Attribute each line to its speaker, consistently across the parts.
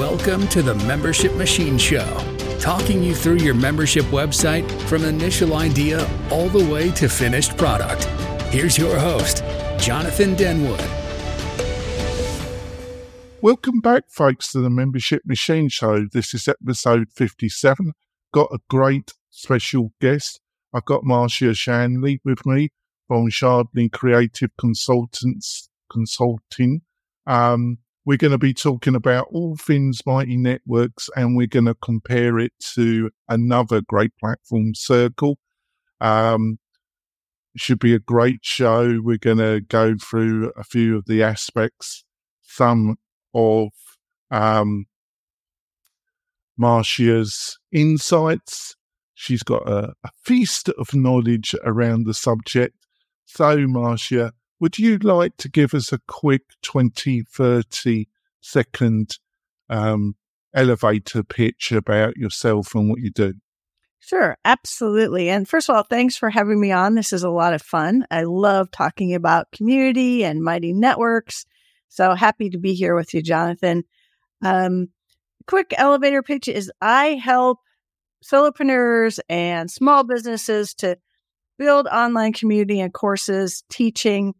Speaker 1: Welcome to the Membership Machine Show, talking you through your membership website from initial idea all the way to finished product. Here's your host, Jonathan Denwood.
Speaker 2: Welcome back, folks, to the Membership Machine Show. This is episode 57. Got a great special guest. I've got Marcia Chadly with me from Chadly Creative Consultants Consulting. Um, we're going to be talking about all things Mighty Networks and we're going to compare it to another great platform, Circle. Um, should be a great show. We're going to go through a few of the aspects, some of um, Marcia's insights. She's got a, a feast of knowledge around the subject. So, Marcia, would you like to give us a quick 20, 30 second um, elevator pitch about yourself and what you do?
Speaker 3: Sure, absolutely. And first of all, thanks for having me on. This is a lot of fun. I love talking about community and mighty networks. So happy to be here with you, Jonathan. Um, quick elevator pitch is I help solopreneurs and small businesses to build online community and courses, teaching,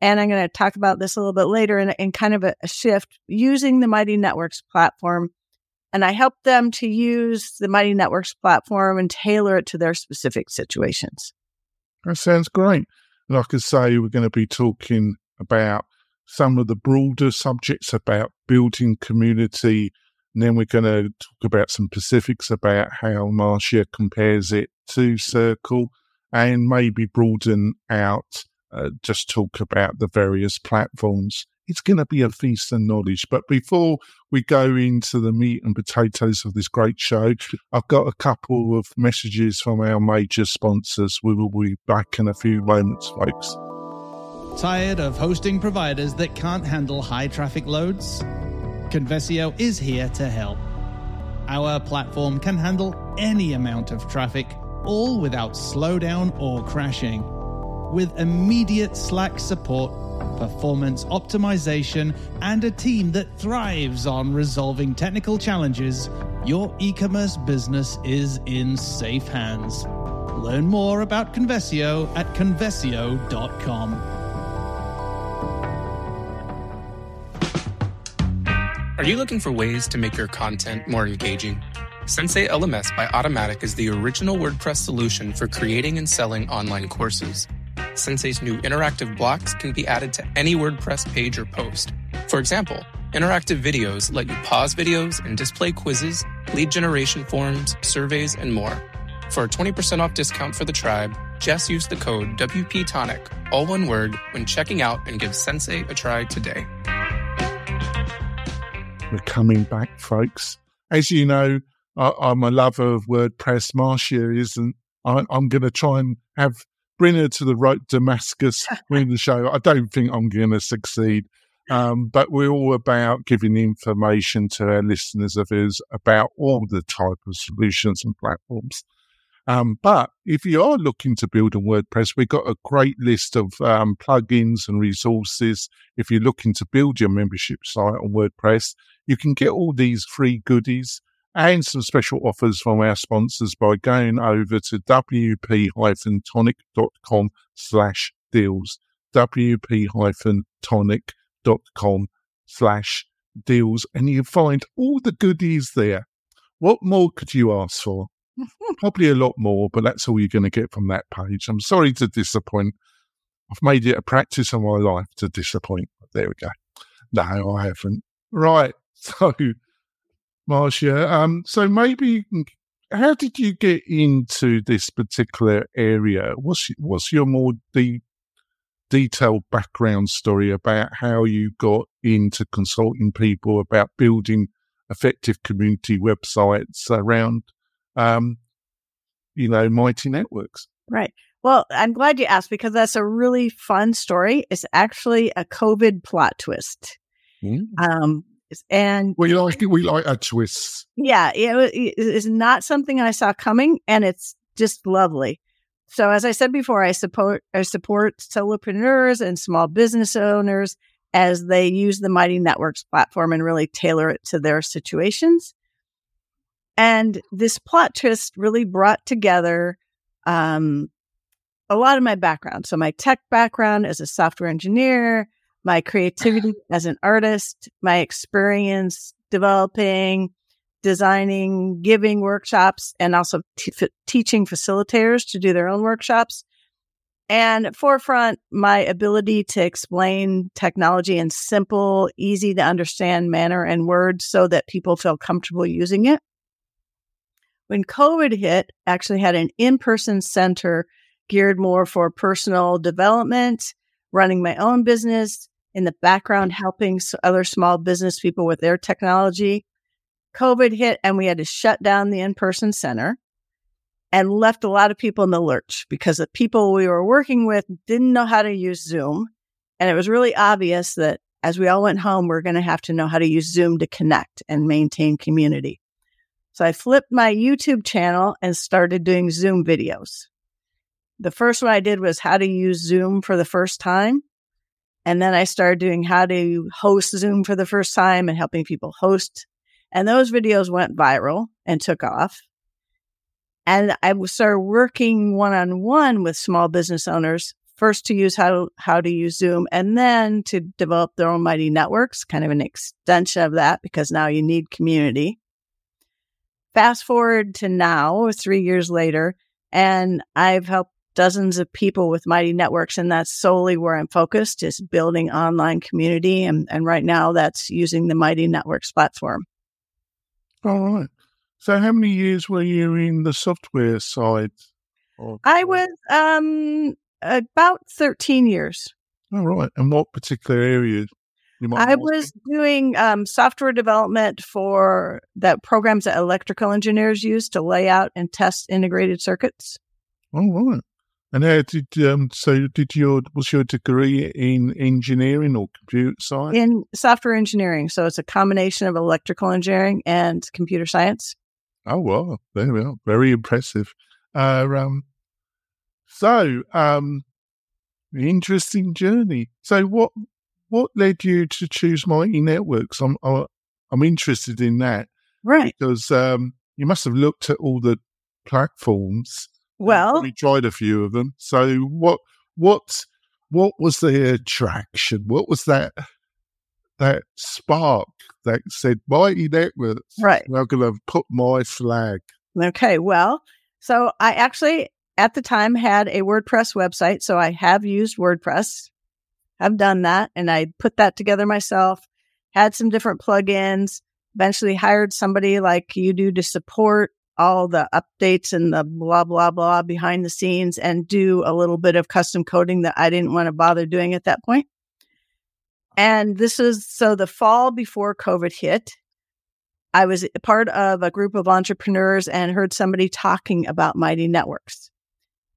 Speaker 3: and I'm going to talk about this a little bit later in, in kind of a, a shift using the Mighty Networks platform. And I help them to use the Mighty Networks platform and tailor it to their specific situations.
Speaker 2: That sounds great. Like I say, we're going to be talking about some of the broader subjects about building community. And then we're going to talk about some specifics about how Marcia compares it to Circle and maybe broaden out uh, just talk about the various platforms. It's going to be a feast of knowledge. But before we go into the meat and potatoes of this great show, I've got a couple of messages from our major sponsors. We will be back in a few moments, folks.
Speaker 4: Tired of hosting providers that can't handle high traffic loads? Convesio is here to help. Our platform can handle any amount of traffic, all without slowdown or crashing with immediate Slack support, performance optimization, and a team that thrives on resolving technical challenges, your e commerce business is in safe hands. Learn more about Convesio at convesio.com.
Speaker 5: Are you looking for ways to make your content more engaging? Sensei LMS by Automattic is the original WordPress solution for creating and selling online courses. Sensei's new interactive blocks can be added to any WordPress page or post. For example, interactive videos let you pause videos and display quizzes, lead generation forms, surveys, and more. For a 20% off discount for the tribe, just use the code WPTonic, all one word, when checking out and give Sensei a try today.
Speaker 2: We're coming back, folks. As you know, I, am a lover of WordPress. Marcia isn't. I, I'm going to try and have bring her to the right Damascus win the show. I don't think I'm going to succeed. Um, but we're all about giving information to our listeners of us about all the type of solutions and platforms. Um, but if you are looking to build a WordPress, we've got a great list of um, plugins and resources. If you're looking to build your membership site on WordPress, you can get all these free goodies and some special offers from our sponsors by going over to wp-tonic.com slash deals. wp-tonic.com slash deals. And you find all the goodies there. What more could you ask for? Probably a lot more, but that's all you're going to get from that page. I'm sorry to disappoint. I've made it a practice of my life to disappoint. There we go. No, I haven't. Right. So Marcia. Um, so maybe how did you get into this particular area? What's what's your more de- detailed background story about how you got into consulting people about building effective community websites around, um, you know, mighty networks?
Speaker 3: Right. Well, I'm glad you asked because that's a really fun story. It's actually a COVID plot twist. Mm. Um, and
Speaker 2: we like we like a twist.
Speaker 3: Yeah, it, it is not something I saw coming, and it's just lovely. So, as I said before, I support I support solopreneurs and small business owners, as they use the Mighty Networks platform and really tailor it to their situations. And this plot twist really brought together um, a lot of my background. So, my tech background as a software engineer, my creativity as an artist, my experience developing, designing, giving workshops, and also t- teaching facilitators to do their own workshops. And forefront, my ability to explain technology in simple, easy to understand manner and words so that people feel comfortable using it. When COVID hit, actually had an in-person center geared more for personal development, running my own business, in the background helping other small business people with their technology. COVID hit and we had to shut down the in-person center and left a lot of people in the lurch because the people we were working with didn't know how to use Zoom. And it was really obvious that as we all went home, we are going to have to know how to use Zoom to connect and maintain community. So I flipped my YouTube channel and started doing Zoom videos. The first one I did was how to use Zoom for the first time. And then I started doing how to host Zoom for the first time and helping people host. And those videos went viral and took off. And I started working one on one with small business owners, first to use how to, how to use Zoom and then to develop their own mighty networks, kind of an extension of that because now you need community. Fast forward to now, three years later, and I've helped dozens of people with mighty networks and that's solely where i'm focused is building online community and, and right now that's using the mighty networks platform
Speaker 2: all right so, how many years were you in the software side?
Speaker 3: I was um, about 13 years.
Speaker 2: All right. And what particular areas?
Speaker 3: I was doing um, software development for that programs that electrical engineers use to lay out and test integrated circuits.
Speaker 2: All right. And how did um, so did your was your degree in engineering or computer science?
Speaker 3: In software engineering. So it's a combination of electrical engineering and computer science.
Speaker 2: Oh well, there we are. Very impressive. Uh, um, so, um, interesting journey. So, what what led you to choose Mighty Networks? I'm I'm interested in that,
Speaker 3: right?
Speaker 2: Because um, you must have looked at all the platforms.
Speaker 3: Well,
Speaker 2: we tried a few of them. So, what what what was the attraction? What was that that spark that said Mighty Networks.
Speaker 3: Right.
Speaker 2: I'm going to put my flag.
Speaker 3: Okay. Well, so I actually at the time had a WordPress website. So I have used WordPress. I've done that and I put that together myself, had some different plugins, eventually hired somebody like you do to support all the updates and the blah, blah, blah behind the scenes and do a little bit of custom coding that I didn't want to bother doing at that point. And this is so the fall before COVID hit. I was part of a group of entrepreneurs and heard somebody talking about Mighty Networks.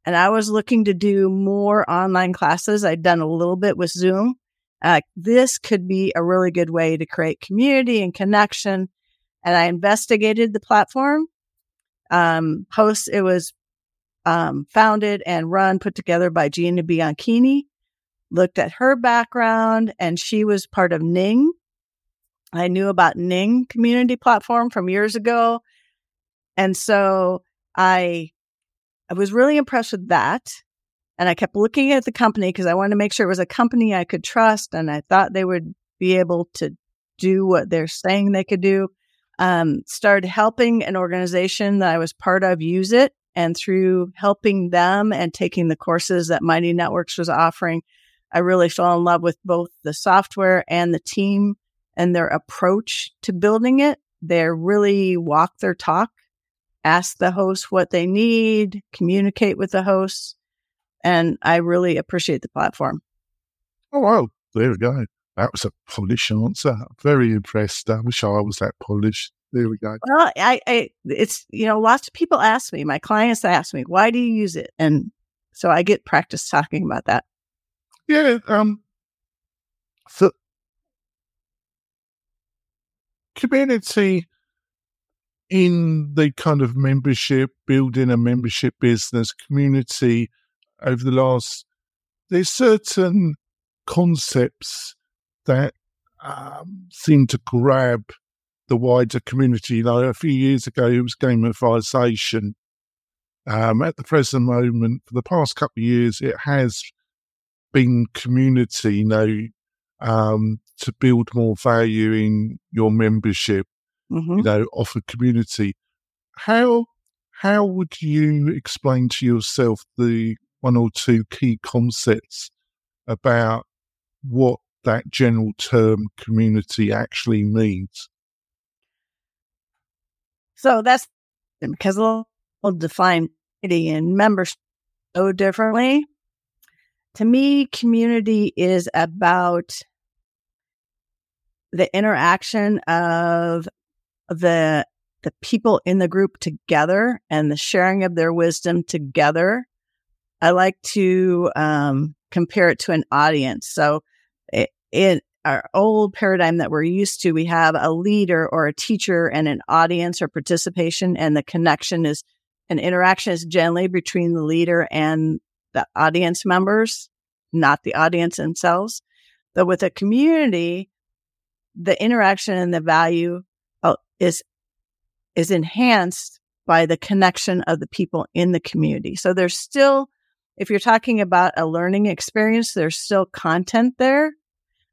Speaker 3: And I was looking to do more online classes. I'd done a little bit with Zoom. Uh, this could be a really good way to create community and connection. And I investigated the platform. Um, host, it was um, founded and run, put together by Gina Bianchini looked at her background and she was part of Ning. I knew about Ning community platform from years ago. And so I, I was really impressed with that. And I kept looking at the company because I wanted to make sure it was a company I could trust. And I thought they would be able to do what they're saying they could do. Um, started helping an organization that I was part of use it. And through helping them and taking the courses that Mighty Networks was offering, I really fell in love with both the software and the team and their approach to building it. They really walk their talk, ask the host what they need, communicate with the hosts. And I really appreciate the platform.
Speaker 2: Oh, wow. There we go. That was a Polish answer. Very impressed. I wish I was that Polish. There we go.
Speaker 3: Well, I, I, it's, you know, lots of people ask me, my clients ask me, why do you use it? And so I get practice talking about that.
Speaker 2: Yeah. Um, so community in the kind of membership, building a membership business community over the last, there's certain concepts that um, seem to grab the wider community. You know, a few years ago, it was gamification. Um, at the present moment, for the past couple of years, it has been community, you know, um, to build more value in your membership,
Speaker 3: Mm-hmm.
Speaker 2: you know, offer community. How how would you explain to yourself the one or two key concepts about what that general term community actually means?
Speaker 3: So that's because we'll, define community and membership so differently. To me, community is about the interaction of the the people in the group together and the sharing of their wisdom together. I like to um, compare it to an audience. So, in our old paradigm that we're used to, we have a leader or a teacher and an audience or participation, and the connection is an interaction is generally between the leader and the audience members, not the audience themselves. But with a community, the interaction and the value uh, is is enhanced by the connection of the people in the community. So there's still, if you're talking about a learning experience, there's still content there,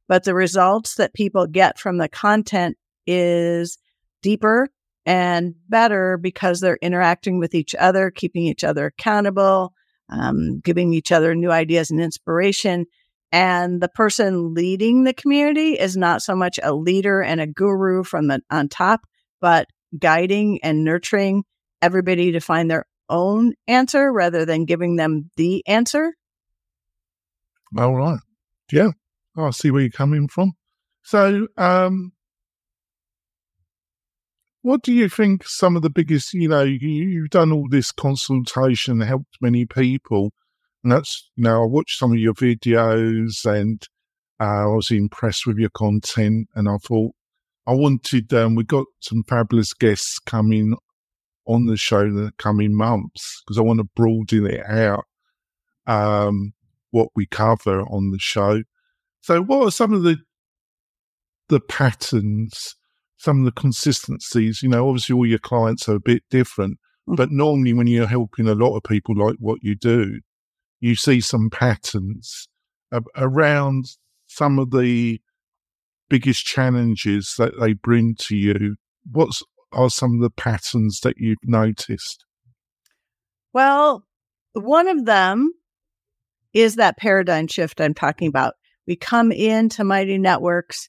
Speaker 3: but the results that people get from the content is deeper and better because they're interacting with each other, keeping each other accountable, um, giving each other new ideas and inspiration. And the person leading the community is not so much a leader and a guru from the on top, but guiding and nurturing everybody to find their own answer rather than giving them the answer.
Speaker 2: All right. Yeah. I see where you're coming from. So, um, what do you think some of the biggest, you know, you, you've done all this consultation, helped many people. And that's, you know, I watched some of your videos and uh, I was impressed with your content. And I thought I wanted, um, we got some fabulous guests coming on the show in the coming months because I want to broaden it out. Um, what we cover on the show. So, what are some of the the patterns, some of the consistencies? You know, obviously, all your clients are a bit different,
Speaker 3: Mhm.
Speaker 2: but normally, when you're helping a lot of people like what you do, you see some patterns around some of the biggest challenges that they bring to you. What are some of the patterns that you've noticed?
Speaker 3: Well, one of them is that paradigm shift I'm talking about. We come into Mighty Networks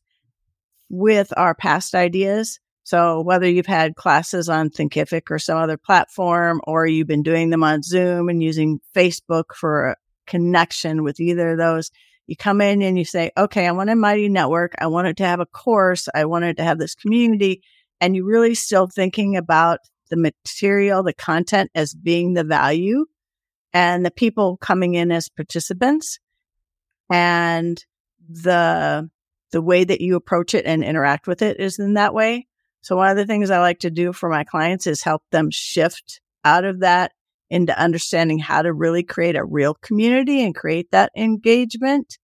Speaker 3: with our past ideas. So whether you've had classes on Thinkific or some other platform, or you've been doing them on Zoom and using Facebook for a connection with either of those, you come in and you say, okay, I want a Mighty Network. I wanted to have a course. I wanted to have this community. And you're really still thinking about the material, the content as being the value and the people coming in as participants and the the way that you approach it and interact with it is in that way. So one of the things I like to do for my clients is help them shift out of that into understanding how to really create a real community and create that engagement.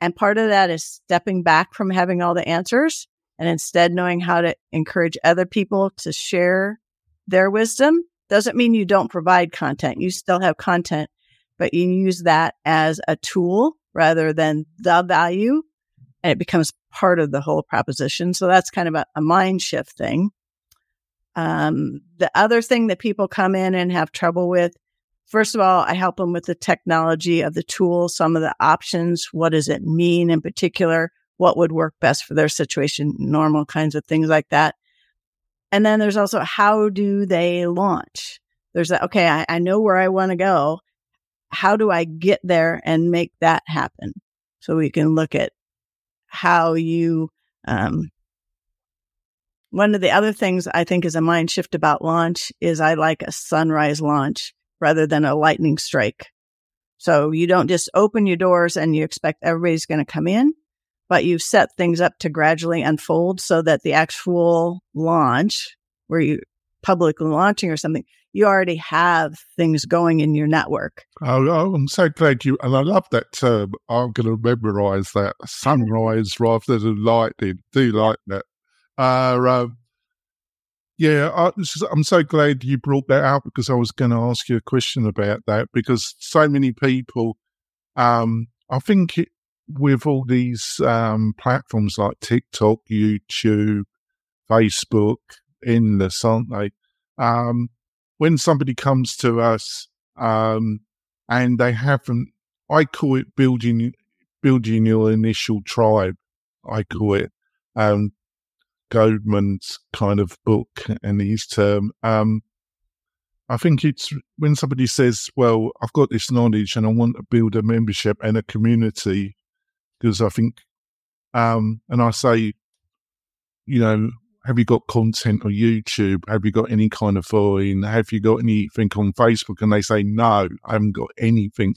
Speaker 3: And part of that is stepping back from having all the answers and instead knowing how to encourage other people to share their wisdom. Doesn't mean you don't provide content. You still have content, but you use that as a tool rather than the value and it becomes part of the whole proposition. So that's kind of a, a mind shift thing. Um, the other thing that people come in and have trouble with, first of all, I help them with the technology of the tool, some of the options. What does it mean in particular? What would work best for their situation? Normal kinds of things like that. And then there's also how do they launch? There's that, okay, I, I know where I want to go. How do I get there and make that happen? So we can look at how you, um, one of the other things I think is a mind shift about launch is I like a sunrise launch rather than a lightning strike. So you don't just open your doors and you expect everybody's going to come in, but you set things up to gradually unfold so that the actual launch where you publicly launching or something, you already have things going in your network.
Speaker 2: Oh, I'm so glad you, and I love that term. I'm going to memorize that sunrise rather than lightning. Do like that. Uh, um, yeah, I, am so glad you brought that out because I was going to ask you a question about that because so many people, um, I think it, with all these um, platforms like TikTok, YouTube, Facebook, endless, aren't they? Um, when somebody comes to us um, and they haven't, I call it building building your initial tribe. I call it um, Goleman's kind of book and his term. Um, I think it's when somebody says, "Well, I've got this knowledge and I want to build a membership and a community," because I think, um, and I say, you know, have you got content on YouTube? Have you got any kind of following? Have you got anything on Facebook? And they say, no, I haven't got anything.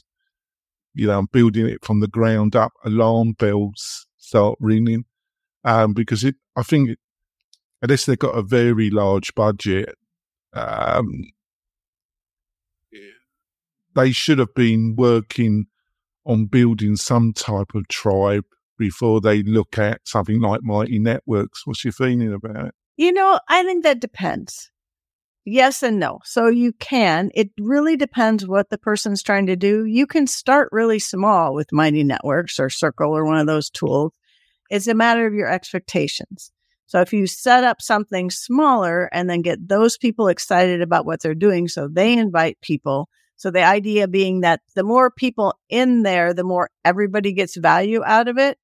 Speaker 2: You know, I'm building it from the ground up. Alarm bells start ringing. Um, because it, I think, it, unless they've got a very large budget, um, they should have been working on building some type of tribe before they look at something like Mighty Networks. What's your feeling about it?
Speaker 3: You know, I think that depends. Yes and no. So you can. It really depends what the person's trying to do. You can start really small with Mighty Networks or Circle or one of those tools. It's a matter of your expectations. So if you set up something smaller and then get those people excited about what they're doing, so they invite people. So the idea being that the more people in there, the more everybody gets value out of it.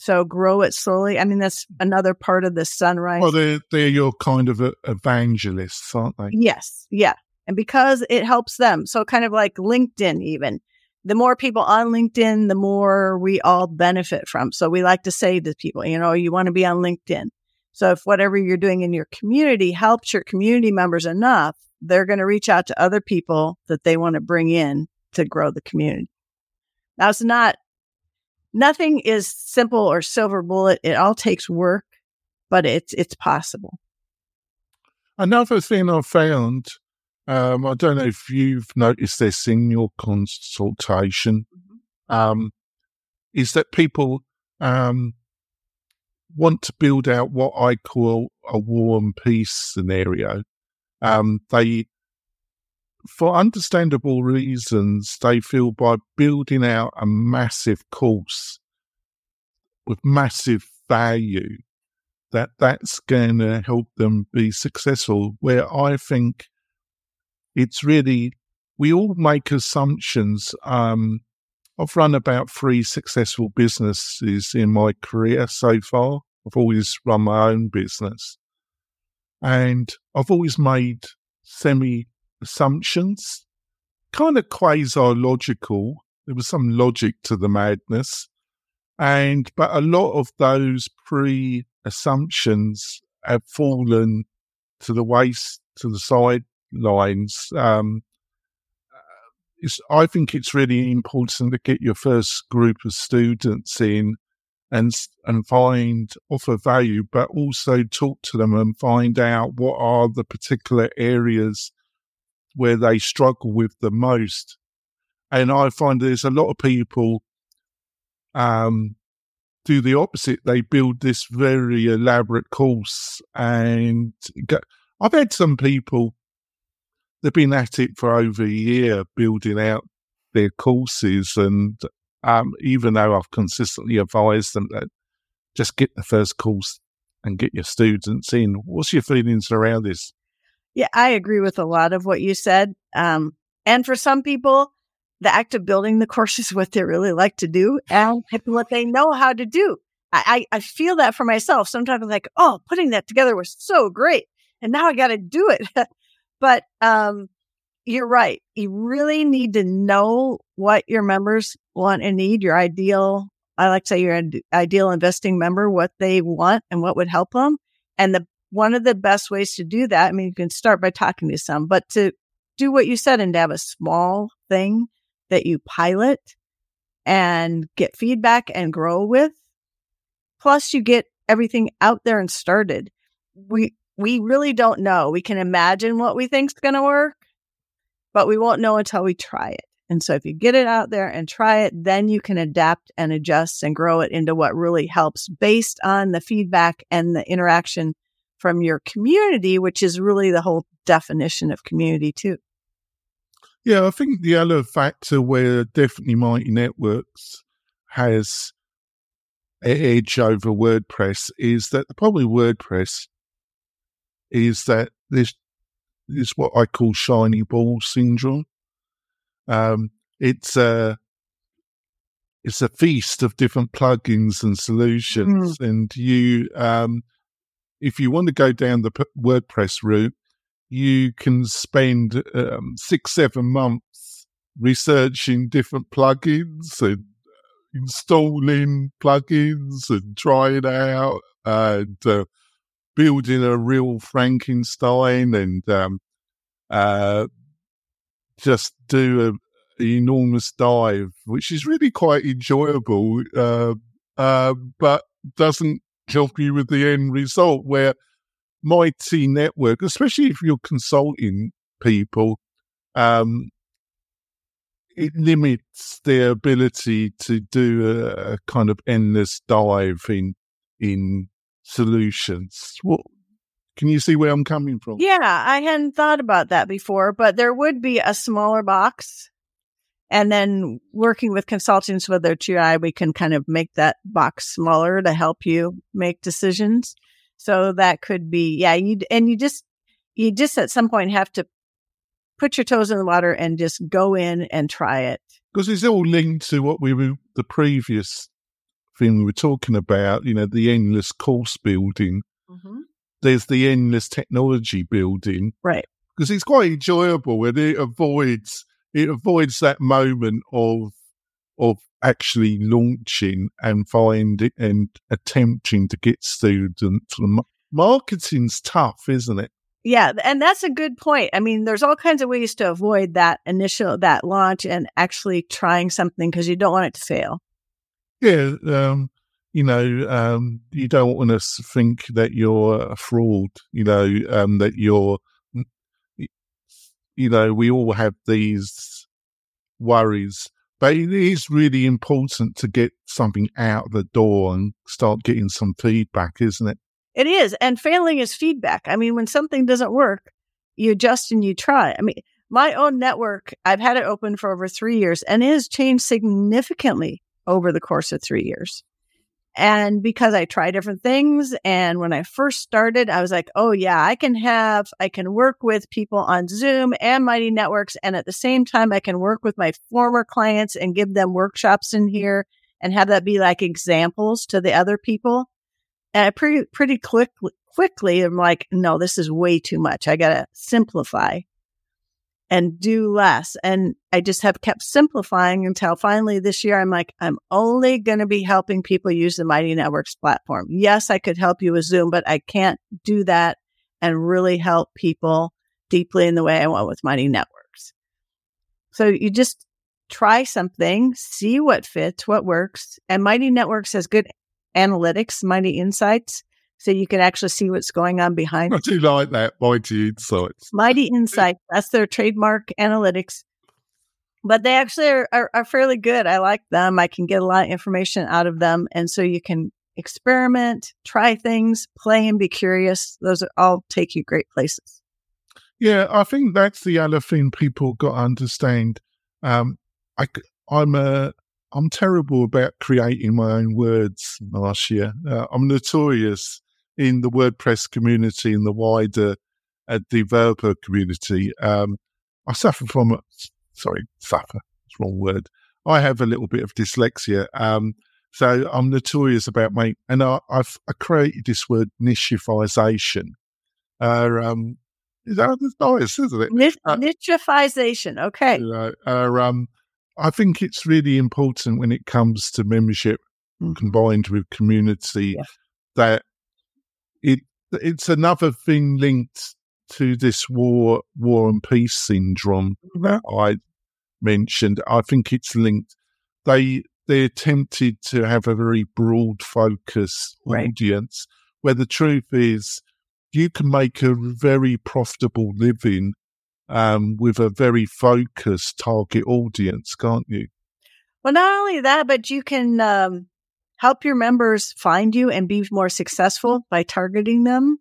Speaker 3: So grow it slowly. I mean, that's another part of the sunrise.
Speaker 2: Well, they're, they're your kind of uh, evangelists, aren't they?
Speaker 3: Yes. Yeah. And because it helps them. So kind of like LinkedIn, even the more people on LinkedIn, the more we all benefit from. So we like to say to people, you know, you want to be on LinkedIn. So if whatever you're doing in your community helps your community members enough, they're going to reach out to other people that they want to bring in to grow the community. Now it's not nothing is simple or silver bullet. It all takes work, but it's it's possible.
Speaker 2: Another thing I've found, um, I don't know if you've noticed this in your consultation, mm-hmm. um, is that people um, want to build out what I call a war and peace scenario. Um, they for understandable reasons, they feel by building out a massive course with massive value, that that's going to help them be successful. Where I think it's really, we all make assumptions. Um, I've run about three successful businesses in my career so far. I've always run my own business. And I've always made semi assumptions, kind of quasi logical. There was some logic to the madness. And, but a lot of those pre assumptions have fallen to the waist, to the sidelines. Um, I think it's really important to get your first group of students in and and find offer value, but also talk to them and find out what are the particular areas where they struggle with the most. And I find there's a lot of people um, do the opposite. They build this very elaborate course, and get, I've had some people they've been at it for over a year building out their courses, and um, even though I've consistently advised them that just get the first course and get your students in. What's your feelings around this?
Speaker 3: Yeah, I agree with a lot of what you said. Um, and for some people, the act of building the course is what they really like to do and what they know how to do. I, I feel that for myself. Sometimes I'm like, oh, putting that together was so great. And now I got to do it. but, um, you're right. You really need to know what your members want and need, your ideal, I like to say your ideal investing member, what they want and what would help them. And the one of the best ways to do that, I mean, you can start by talking to some, but to do what you said and to have a small thing that you pilot and get feedback and grow with. Plus you get everything out there and started. We, we really don't know. We can imagine what we think's going to work, but we won't know until we try it. And so if you get it out there and try it, then you can adapt and adjust and grow it into what really helps based on the feedback and the interaction from your community, which is really the whole definition of community too.
Speaker 2: Yeah, I think the other factor where definitely Mighty Networks has an edge over WordPress is that probably WordPress is that this is what I call shiny ball syndrome. Um, it's a it's a feast of different plugins and solutions, mm. and you, um, if you want to go down the WordPress route, you can spend um, six seven months researching different plugins and installing plugins and trying out and uh, building a real Frankenstein and um, uh, just do an enormous dive, which is really quite enjoyable, uh, uh, but doesn't help you with the end result. Where Mighty Network, especially if you're consulting people, um, it limits their ability to do a, a, kind of endless dive in in solutions. What can you see where I'm coming from?
Speaker 3: Yeah, I hadn't thought about that before, but there would be a smaller box. And then working with consultants, whether it's UI, we can kind of make that box smaller to help you make decisions. So that could be, yeah, you and you just you just at some point have to put your toes in the water and just go in and try it.
Speaker 2: Because it's all linked to what we were, the previous thing we were talking about, you know, the endless course building. Mm-hmm. There's the endless technology building.
Speaker 3: Right.
Speaker 2: Because it's quite enjoyable and it avoids, it avoids that moment of, of actually launching and finding and attempting to get students. Marketing's tough, isn't it?
Speaker 3: Yeah, and that's a good point. I mean, there's all kinds of ways to avoid that initial that launch and actually trying something because you don't want it to fail.
Speaker 2: Yeah, um, you know, um, you don't want to think that you're a fraud. You know, um, that you're, you know, we all have these worries, but it is really important to get something out the door and start getting some feedback, isn't it?
Speaker 3: It is. And failing is feedback. I mean, when something doesn't work, you adjust and you try. I mean, my own network, I've had it open for over three years and it has changed significantly over the course of three years. And because I try different things. And when I first started, I was like, oh, yeah, I can have, I can work with people on Zoom and Mighty Networks. And at the same time, I can work with my former clients and give them workshops in here and have that be like examples to the other people. And I pretty, pretty quick, quickly, I'm like, no, this is way too much. I got to simplify and do less. And I just have kept simplifying until finally this year, I'm like, I'm only going to be helping people use the Mighty Networks platform. Yes, I could help you with Zoom, but I can't do that and really help people deeply in the way I want with Mighty Networks. So you just try something, see what fits, what works. And Mighty Networks has good analytics, Mighty Insights, so you can actually see what's going on behind.
Speaker 2: I do like that, Mighty Insights.
Speaker 3: Mighty Insights, that's their trademark analytics. But they actually are, are, are fairly good. I like them. I can get a lot of information out of them. And so you can experiment, try things, play and be curious. Those all take you great places.
Speaker 2: Yeah, I think that's the other thing people got to understand. Um, I, I'm a I'm terrible about creating my own words, Marcia. Uh, I'm notorious in the WordPress community and the wider uh, developer community. Um, I suffer from, sorry, suffer, it's wrong word. I have a little bit of dyslexia. Um, so I'm notorious about my, and I, have I created this word nichifization. Uh, um, is that nice, isn't it?
Speaker 3: Nich- uh. Okay. You
Speaker 2: know, uh, um, I think it's really important when it comes to membership mm-hmm. combined with community yeah. that it it's another thing linked to this war war and peace syndrome mm-hmm. I mentioned. I think it's linked. They they attempted to have a very broad focus right. audience where the truth is you can make a very profitable living um, with a very focused target audience, can't you?
Speaker 3: Well, not only that, but you can um, help your members find you and be more successful by targeting them.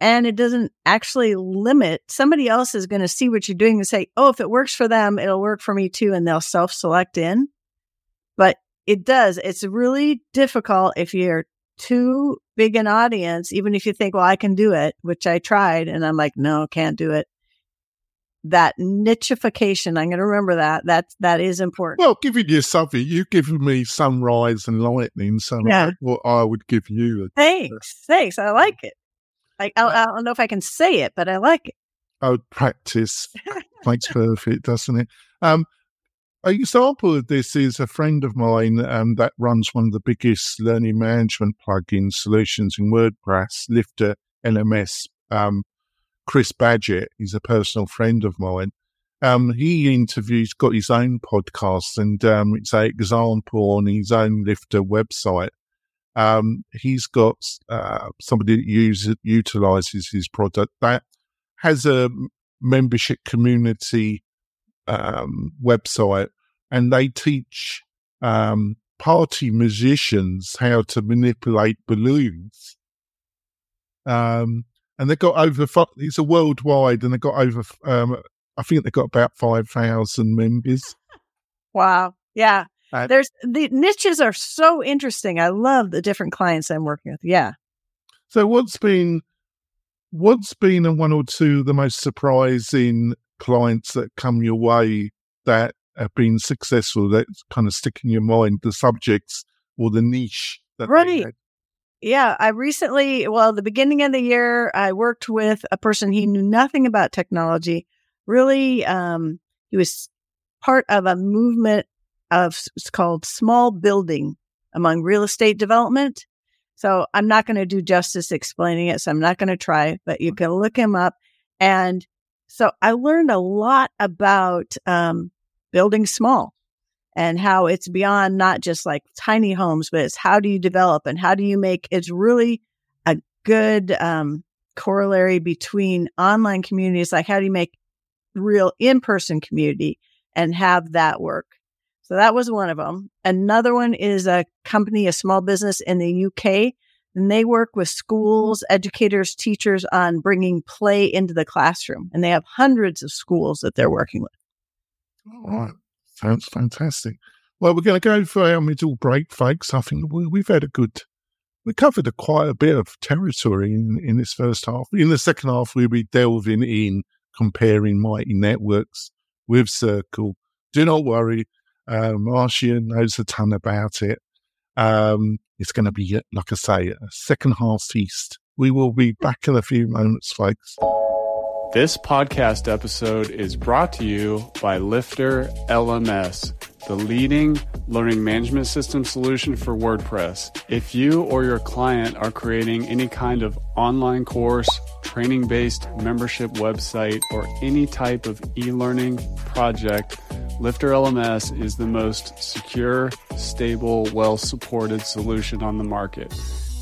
Speaker 3: And it doesn't actually limit somebody else is going to see what you're doing and say, Oh, if it works for them, it'll work for me too. And they'll self select in. But it does. It's really difficult if you're too big an audience, even if you think, well, I can do it, which I tried. And I'm like, no, can't do it that nichification. I'm going to remember that. That that is important.
Speaker 2: Well, giving you something, you've given me sunrise and lightning, so yeah. what I would give you.
Speaker 3: Thanks, thanks. I like it. I, I, I don't know if I can say it, but I like it.
Speaker 2: Oh, practice makes perfect, doesn't it? Um, an example of this is a friend of mine um, that runs one of the biggest learning management plugin solutions in WordPress, Lifter LMS. Um, Chris Badgett, he's a personal friend of mine. Um, he interviews, got his own podcast, and um, it's an example on his own Lifter website. Um, he's got uh, somebody that uses utilizes his product that has a membership community um, website, and they teach um, party musicians how to manipulate balloons. Um, and they've got over. It's a worldwide, and they've got over. Um, I think they've got about five thousand members.
Speaker 3: Wow! Yeah, uh, there's the niches are so interesting. I love the different clients I'm working with. Yeah.
Speaker 2: So what's been what's been a one or two the most surprising clients that come your way that have been successful that kind of stick in your mind the subjects or the niche that
Speaker 3: right yeah, I recently, well, the beginning of the year, I worked with a person he knew nothing about technology. Really, um, he was part of a movement of it's called small building among real estate development. So I'm not going to do justice explaining it. So I'm not going to try, but you can look him up. And so I learned a lot about, um, building small and how it's beyond not just like tiny homes, but it's how do you develop and how do you make it's really a good um, corollary between online communities. Like, how do you make real in person community and have that work? So that was one of them. Another one is a company, a small business in the UK, and they work with schools, educators, teachers on bringing play into the classroom. And they have hundreds of schools that they're working with.
Speaker 2: Right. Sounds fantastic. Well, we're going to go for our middle break, folks. I think we, have had a good, we covered a, quite a bit of territory in, in this first half. In the second half, we'll be delving in comparing Mighty Networks with Circle. Do not worry. Uh, Marcia knows a ton about it. Um, it's going to be, like I say, a second half feast. We will be back in a few moments, folks.
Speaker 6: This podcast episode is brought to you by Lifter LMS, the leading learning management system solution for WordPress. If you or your client are creating any kind of online course, training based membership website, or any type of e learning project, Lifter LMS is the most secure, stable, well supported solution on the market.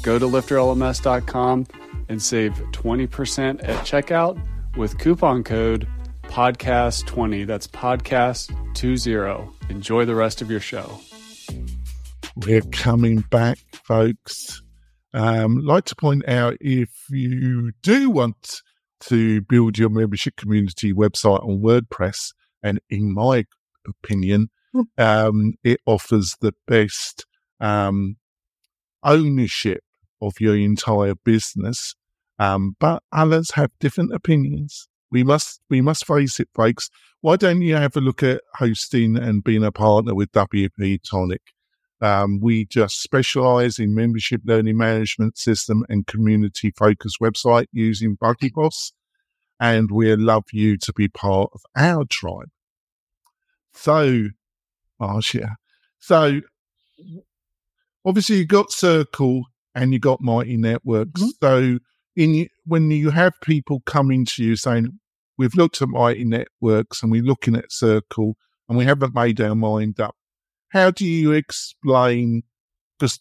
Speaker 6: Go to lifterlms.com and save 20% at checkout with coupon code podcast20. That's podcast20. Enjoy the rest of your show.
Speaker 2: We're coming back, folks. Um, like to point out if you do want to build your membership community website on WordPress, and in my opinion, um, it offers the best um, ownership of your entire business um, but others have different opinions. We must we must face it, folks. Why don't you have a look at hosting and being a partner with WP Tonic? Um, we just specialize in membership learning management system and community focused website using Boss, and we love you to be part of our tribe. So, Marcia, so obviously you got Circle and you got Mighty Networks. Mm-hmm. So in when you have people coming to you saying, "We've looked at Mighty Networks and we're looking at Circle and we haven't made our mind up," how do you explain? Because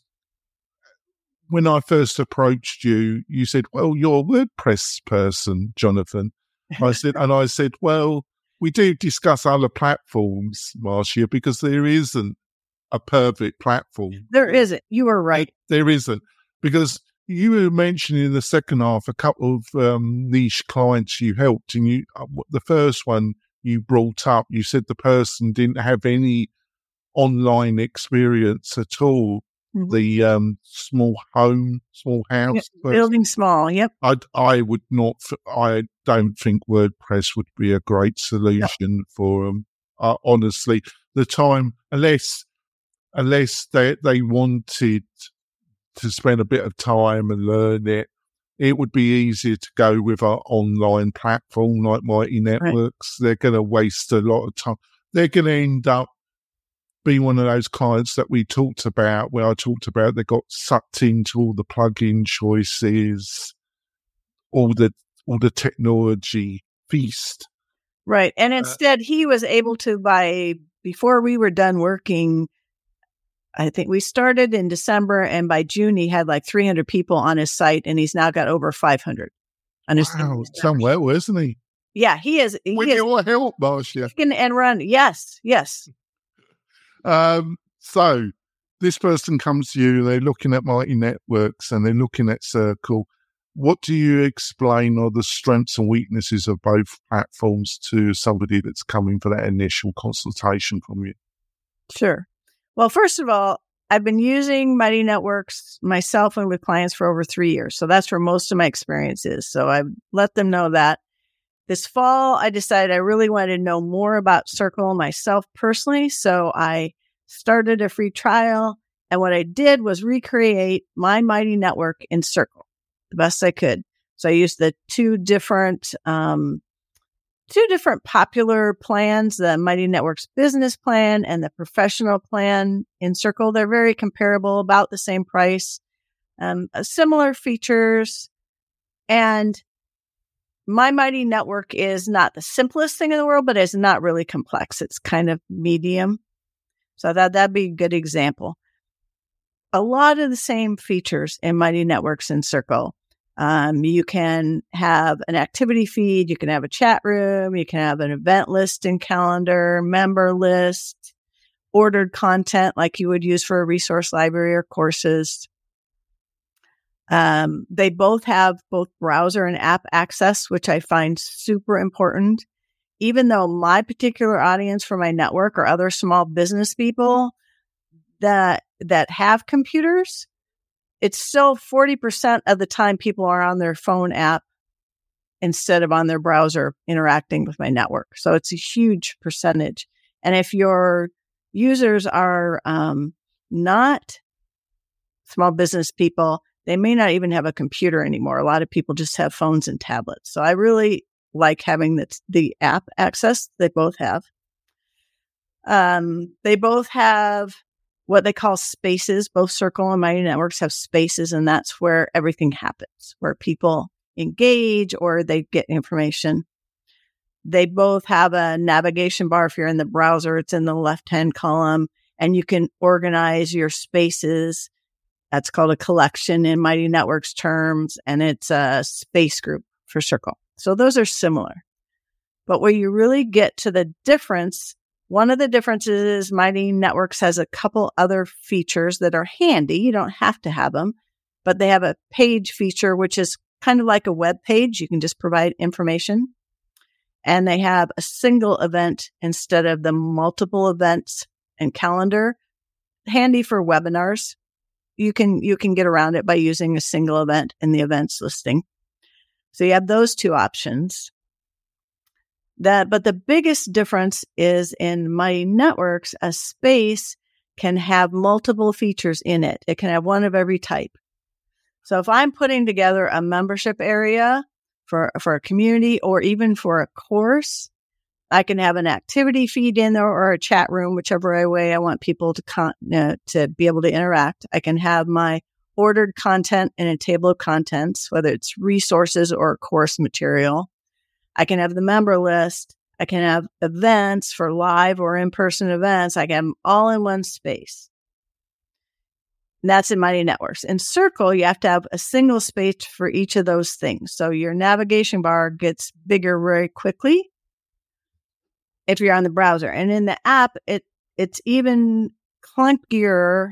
Speaker 2: when I first approached you, you said, "Well, you're a WordPress person, Jonathan." I said, and I said, well, we do discuss other platforms, Marcia, because there isn't a perfect platform.
Speaker 3: There isn't. You were right.
Speaker 2: There isn't. Because you were mentioning in the second half a couple of um, niche clients you helped, and you uh, the first one you brought up, you said the person didn't have any online experience at all. Mm-hmm. The um, small home, small house, yep,
Speaker 3: building small. Yep.
Speaker 2: I I would not. I don't think WordPress would be a great solution yep. for them. Uh, honestly, the time unless unless they they wanted to spend a bit of time and learn it, it would be easier to go with an online platform like Mighty Networks. Right. They're going to waste a lot of time. They're going to end up being one of those clients that we talked about, where I talked about they got sucked into all the plugin choices, all the all the technology feast.
Speaker 3: Right, and uh instead uh, he was able to by before we were done working I think we started in December, and by June he had like 300 people on his site, and he's now got over 500.
Speaker 2: On his wow, somewhere, isn't he?
Speaker 3: Yeah, he is. He
Speaker 2: With
Speaker 3: is,
Speaker 2: your help, Marcia.
Speaker 3: Can and run. Yes, yes.
Speaker 2: Um, so this person comes to you, they're looking at Mighty Networks and they're looking at Circle. What do you explain are the strengths and weaknesses of both platforms to somebody that's coming for that initial consultation from you?
Speaker 3: Sure. Well, first of all, I've been using Mighty Networks myself and with clients for over three years. So that's where most of my experience is. So I let them know that. This fall, I decided I really wanted to know more about Circle myself personally. So I started a free trial. And what I did was recreate my Mighty Network in Circle the best I could. So I used the two different um, two different popular plans, the Mighty Networks business plan and the professional plan in Circle. They're very comparable, about the same price, um, uh, similar features. And my Mighty Network is not the simplest thing in the world, but it's not really complex. It's kind of medium. So that, that'd be a good example. A lot of the same features in Mighty Networks in Circle. Um, you can have an activity feed, you can have a chat room, you can have an event list and calendar, member list, ordered content like you would use for a resource library or courses. Um, they both have both browser and app access, which I find super important. Even though my particular audience for my network are other small business people that that have computers, it's still 40% of the time people are on their phone app instead of on their browser interacting with my network. So it's a huge percentage. And if your users are um, not small business people, they may not even have a computer anymore. A lot of people just have phones and tablets. So I really like having the, the app access they both have. Um, they both have what they call spaces. Both Circle and Mighty Networks have spaces, and that's where everything happens, where people engage or they get information. They both have a navigation bar. If you're in the browser, it's in the left hand column, and you can organize your spaces. That's called a collection in Mighty Networks terms, and it's a space group for Circle. So those are similar. But where you really get to the difference one of the differences is Mighty Networks has a couple other features that are handy. You don't have to have them, but they have a page feature, which is kind of like a web page. You can just provide information. And they have a single event instead of the multiple events and calendar. Handy for webinars. You can, you can get around it by using a single event in the events listing. So you have those two options. That, but the biggest difference is in Mighty Networks, a space can have multiple features in it. It can have one of every type. So if I'm putting together a membership area for, for a community or even for a course, I can have an activity feed in there or a chat room, whichever way I want people to con- uh, to be able to interact. I can have my ordered content in a table of contents, whether it's resources or course material. I can have the member list. I can have events for live or in person events. I can have all in one space. And that's in Mighty Networks. In Circle, you have to have a single space for each of those things. So your navigation bar gets bigger very quickly if you're on the browser. And in the app, it it's even clunkier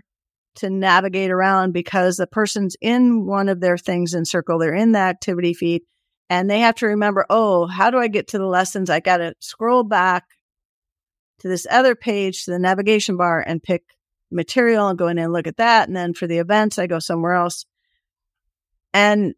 Speaker 3: to navigate around because the person's in one of their things in Circle, they're in the activity feed, and they have to remember, oh, how do I get to the lessons? I got to scroll back to this other page to the navigation bar and pick material and go in and look at that. And then for the events, I go somewhere else. And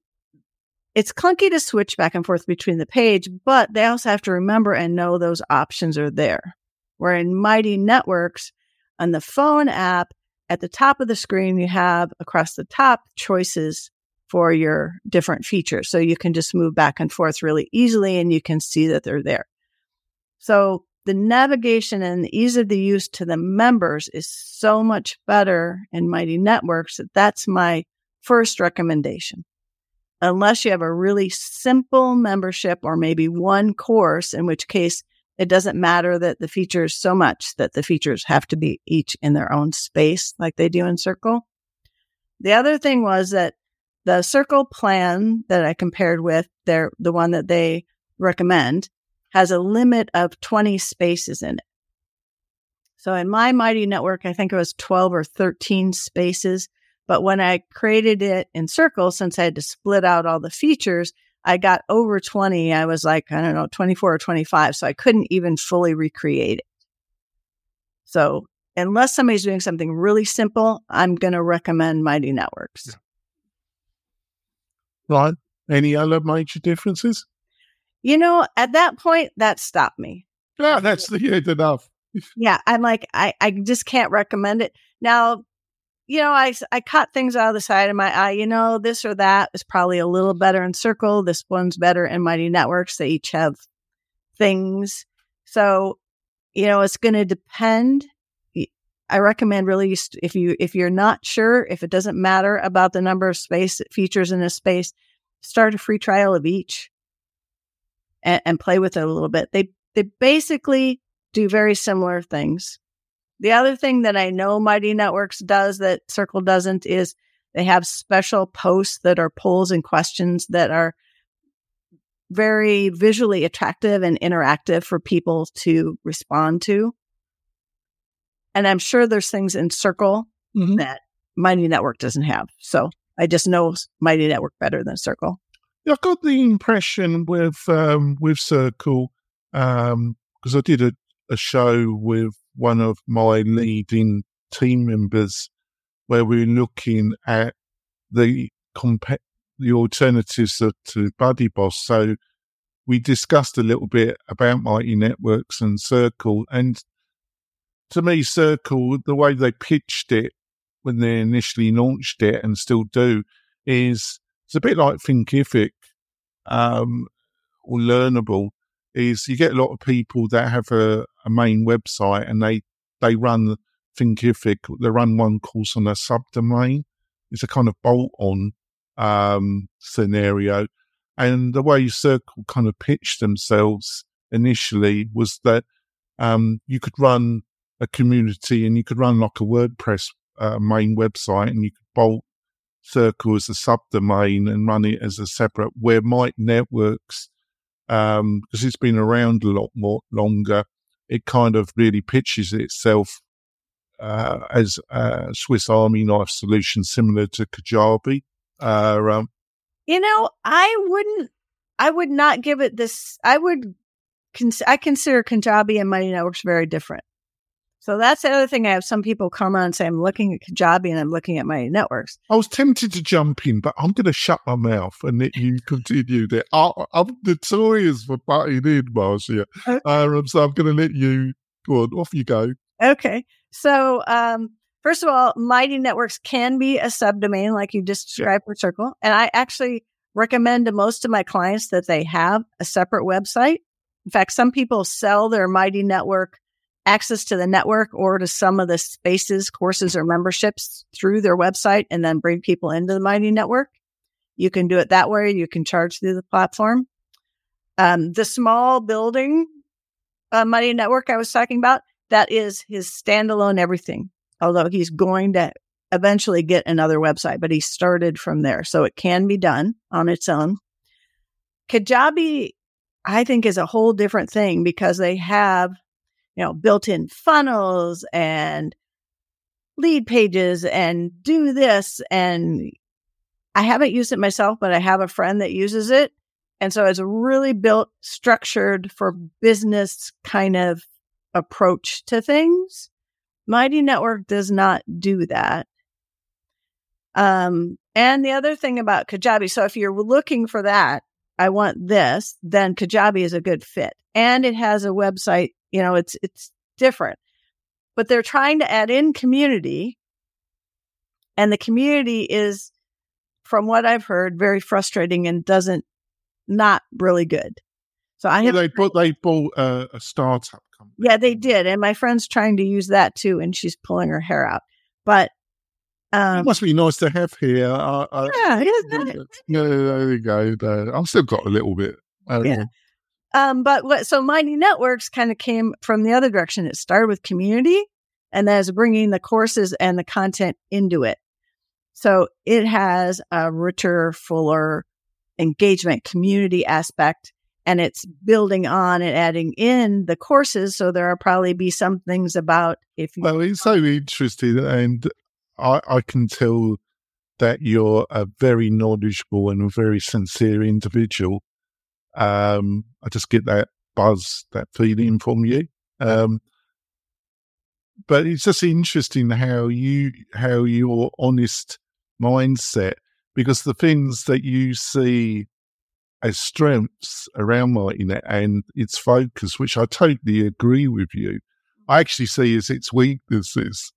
Speaker 3: it's clunky to switch back and forth between the page, but they also have to remember and know those options are there. Where in Mighty Networks on the phone app, at the top of the screen, you have across the top choices for your different features. So you can just move back and forth really easily and you can see that they're there. So the navigation and the ease of the use to the members is so much better in Mighty Networks that that's my first recommendation. Unless you have a really simple membership or maybe one course, in which case it doesn't matter that the features so much that the features have to be each in their own space like they do in Circle. The other thing was that the Circle plan that I compared with, their, the one that they recommend, has a limit of 20 spaces in it. So in my Mighty Network, I think it was 12 or 13 spaces. But when I created it in Circle, since I had to split out all the features, I got over 20. I was like, I don't know, 24 or 25. So I couldn't even fully recreate it. So unless somebody's doing something really simple, I'm going to recommend Mighty Networks.
Speaker 2: Right. Any other major differences?
Speaker 3: You know, at that point, that stopped me.
Speaker 2: Yeah, that's the end enough.
Speaker 3: yeah, I'm like, I, I just can't recommend it. Now, you know, I, I caught things out of the side of my eye. You know, this or that is probably a little better in Circle. This one's better in Mighty Networks. They each have things. So, you know, it's going to depend. I recommend really if you if you're not sure if it doesn't matter about the number of space features in a space, start a free trial of each and, and play with it a little bit. They they basically do very similar things. The other thing that I know Mighty Networks does that Circle doesn't is they have special posts that are polls and questions that are very visually attractive and interactive for people to respond to. And I'm sure there's things in Circle mm-hmm. that Mighty Network doesn't have. So I just know Mighty Network better than Circle.
Speaker 2: I got the impression with um, with Circle because um, I did a, a show with one of my leading team members where we are looking at the comp- the alternatives to, to BuddyBoss. So we discussed a little bit about Mighty Networks and Circle, and to me, Circle, the way they pitched it when they initially launched it and still do, is it's a bit like Thinkific um, or Learnable. Is you get a lot of people that have a, a main website and they they run Thinkific. They run one course on a subdomain. It's a kind of bolt on um, scenario. And the way Circle kind of pitched themselves initially was that um, you could run a community and you could run like a WordPress uh, main website and you could bolt Circle as a subdomain and run it as a separate, where Mighty Networks, um, because it's been around a lot more longer, it kind of really pitches itself uh, as a Swiss Army knife solution, similar to Kajabi. Uh, um,
Speaker 3: you know, I wouldn't, I would not give it this. I would, I consider Kajabi and Mighty Networks very different. So that's the other thing. I have some people come on and say, I'm looking at Kajabi and I'm looking at my Networks.
Speaker 2: I was tempted to jump in, but I'm going to shut my mouth and let you continue there. I, am notorious for butting in, Marcia. Okay. Uh, so I'm going to let you go on. Off you go.
Speaker 3: Okay. So, um, first of all, Mighty Networks can be a subdomain like you just described yeah. for Circle. And I actually recommend to most of my clients that they have a separate website. In fact, some people sell their Mighty Network access to the network or to some of the spaces, courses, or memberships through their website and then bring people into the Mighty Network. You can do it that way. You can charge through the platform. Um, the small building uh, Mighty Network I was talking about, that is his standalone everything. Although he's going to eventually get another website, but he started from there. So it can be done on its own. Kajabi, I think, is a whole different thing because they have, you know, built in funnels and lead pages and do this. And I haven't used it myself, but I have a friend that uses it. And so it's really built, structured for business kind of approach to things. Mighty Network does not do that. Um, and the other thing about Kajabi, so if you're looking for that, I want this, then Kajabi is a good fit. And it has a website, you know, it's it's different. But they're trying to add in community. And the community is, from what I've heard, very frustrating and doesn't not really good. So I have
Speaker 2: well, they bought they bought uh, a startup company.
Speaker 3: Yeah, they did. And my friend's trying to use that too, and she's pulling her hair out. But um,
Speaker 2: it must be nice to have here. Uh, uh,
Speaker 3: yeah, isn't it?
Speaker 2: Yeah, there we go. There. I've still got a little bit. Uh,
Speaker 3: yeah. Um, but what, so Mighty Networks kind of came from the other direction. It started with community and then is bringing the courses and the content into it. So it has a richer, fuller engagement community aspect and it's building on and adding in the courses. So there are probably be some things about if you.
Speaker 2: Well, it's so interesting. And I, I can tell that you're a very knowledgeable and a very sincere individual. Um, I just get that buzz, that feeling from you. Um, but it's just interesting how you how your honest mindset, because the things that you see as strengths around Mightynet and its focus, which I totally agree with you, I actually see as its weaknesses.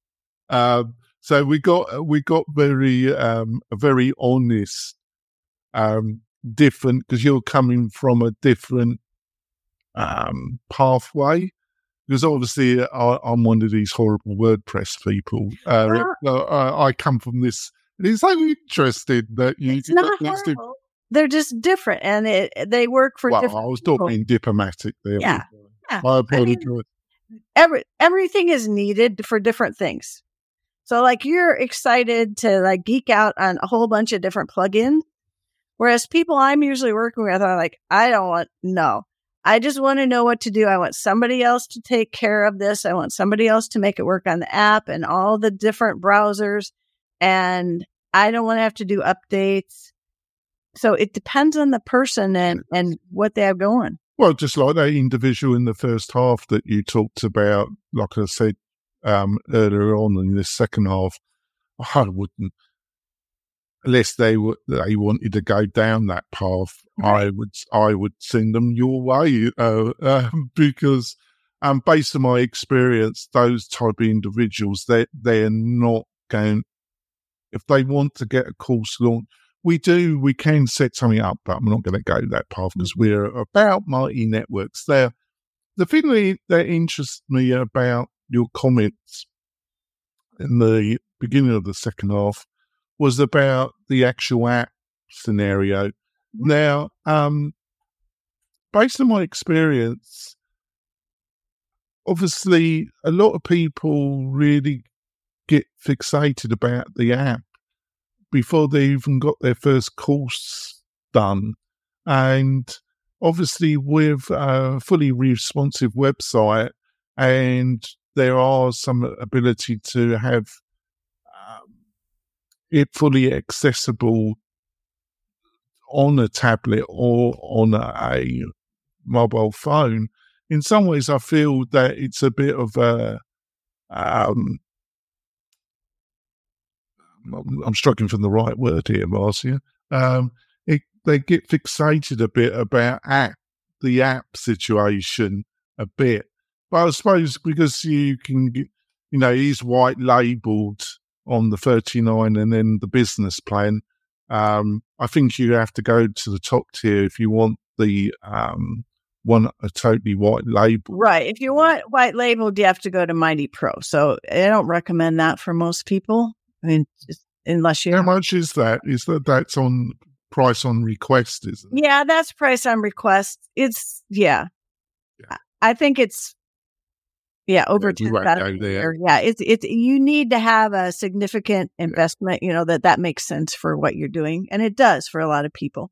Speaker 2: Um, so we got we got very um, a very honest, um, different because you're coming from a different um, pathway. Because obviously I, am one of these horrible WordPress people. Uh, uh, I come from this. It's so interesting that you.
Speaker 3: It's not horrible. They're just different, and it, they work for
Speaker 2: well,
Speaker 3: different.
Speaker 2: I was talking diplomatic there.
Speaker 3: Yeah, yeah.
Speaker 2: I apologize. I mean,
Speaker 3: every everything is needed for different things. So like you're excited to like geek out on a whole bunch of different plugins. Whereas people I'm usually working with are like, I don't want, no, I just want to know what to do. I want somebody else to take care of this. I want somebody else to make it work on the app and all the different browsers. And I don't want to have to do updates. So it depends on the person and, and what they have going.
Speaker 2: Well, just like that individual in the first half that you talked about, like I said, um, earlier on in this second half. I wouldn't, unless they were they wanted to go down that path. I would I would send them your way uh, uh, because, um, based on my experience, those type of individuals they they're not going. If they want to get a course launched, we do we can set something up, but I'm not going to go that path because mm. we're about Mighty Networks. There, the thing that, that interests me about your comments in the beginning of the second half was about the actual app scenario. Now, um, based on my experience, obviously a lot of people really get fixated about the app before they even got their first course done. And obviously, with a fully responsive website and there are some ability to have it fully accessible on a tablet or on a mobile phone. In some ways, I feel that it's a bit of a. Um, I'm struggling from the right word here, Marcia. Um, it, they get fixated a bit about app, the app situation a bit. But I suppose because you can, you know, he's white labeled on the 39 and then the business plan. Um, I think you have to go to the top tier if you want the um, one a totally white label.
Speaker 3: Right. If you want white labeled, you have to go to Mighty Pro. So I don't recommend that for most people. I mean, unless you.
Speaker 2: How much is that? Is that that's on price on request? Is it?
Speaker 3: Yeah, that's price on request. It's yeah. yeah. I think it's Yeah, over ten
Speaker 2: go
Speaker 3: Yeah, it's it's you need to have a significant investment. You know that that makes sense for what you're doing, and it does for a lot of people.